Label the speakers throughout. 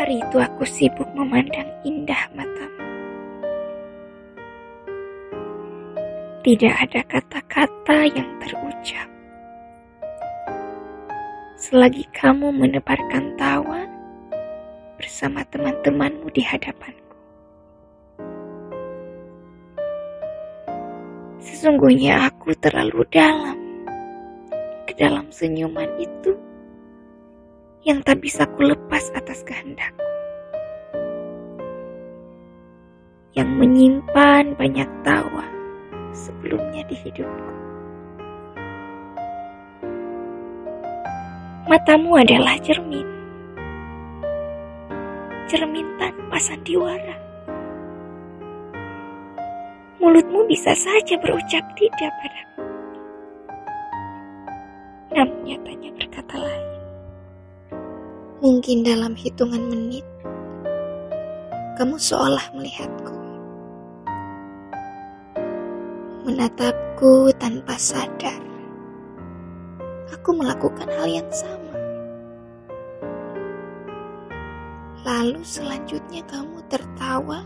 Speaker 1: Hari itu aku sibuk memandang indah matamu. Tidak ada kata-kata yang terucap. Selagi kamu menebarkan tawa bersama teman-temanmu di hadapanku. Sesungguhnya aku terlalu dalam ke dalam senyuman itu yang tak bisa kulepas atas kehendakku. Yang menyimpan banyak tawa sebelumnya di hidupku. Matamu adalah cermin. Cermin tanpa sandiwara. Mulutmu bisa saja berucap tidak padaku. Namun nyatanya berkata lain. Mungkin dalam hitungan menit, kamu seolah melihatku. Menatapku tanpa sadar. Aku melakukan hal yang sama. Lalu selanjutnya kamu tertawa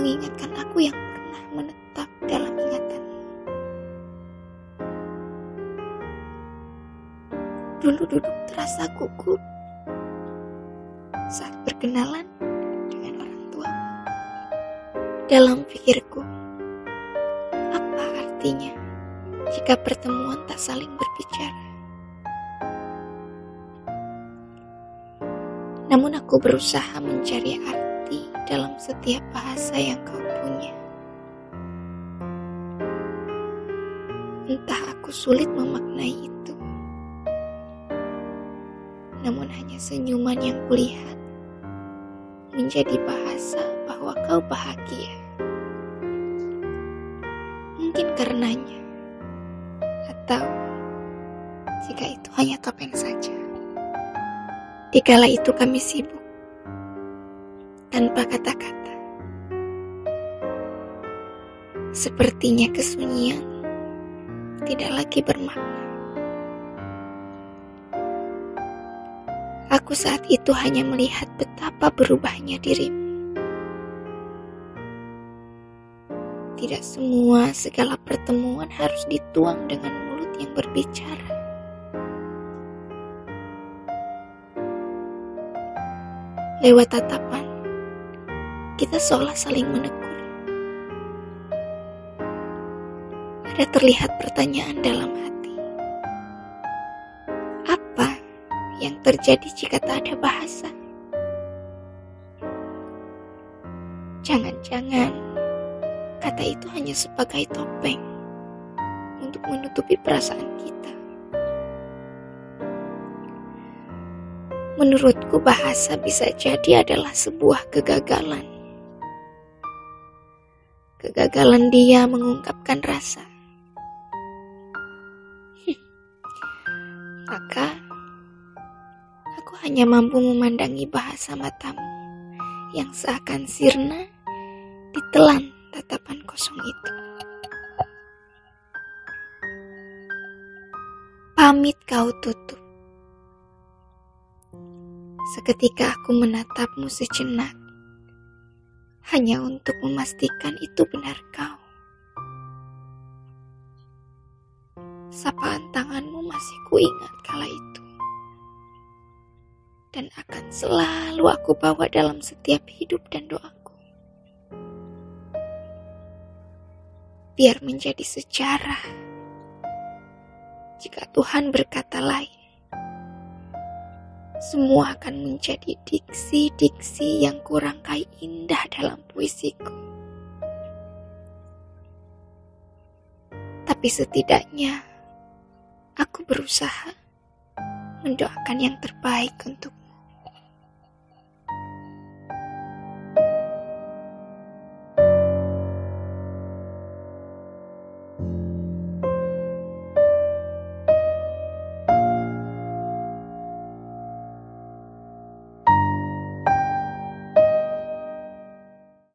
Speaker 1: mengingatkan aku yang pernah menetap dalam ingatanmu. Dulu duduk terasa gugup saat berkenalan dengan orang tuamu. Dalam pikirku, apa artinya jika pertemuan tak saling berbicara? Namun aku berusaha mencari arti dalam setiap bahasa yang kau punya. Entah aku sulit memaknai itu. Namun hanya senyuman yang kulihat menjadi bahasa bahwa kau bahagia. Mungkin karenanya, atau jika itu hanya topeng saja. Dikala itu kami sibuk, tanpa kata-kata. Sepertinya kesunyian tidak lagi bermakna. Aku saat itu hanya melihat betapa berubahnya dirimu. Tidak semua segala pertemuan harus dituang dengan mulut yang berbicara. Lewat tatapan, kita seolah saling menegur. Ada terlihat pertanyaan dalam hati. Yang terjadi jika tak ada bahasa? Jangan-jangan kata itu hanya sebagai topeng untuk menutupi perasaan kita. Menurutku bahasa bisa jadi adalah sebuah kegagalan. Kegagalan dia mengungkapkan rasa. Hanya mampu memandangi bahasa matamu yang seakan sirna ditelan tatapan kosong itu. Pamit kau tutup. Seketika aku menatapmu sejenak, hanya untuk memastikan itu benar kau. Sapaan tanganmu masih kuingat kala itu. Dan akan selalu aku bawa dalam setiap hidup dan doaku. Biar menjadi sejarah. Jika Tuhan berkata lain semua akan menjadi diksi-diksi yang kurangkai indah dalam puisiku. Tapi setidaknya aku berusaha mendoakan yang terbaik untuk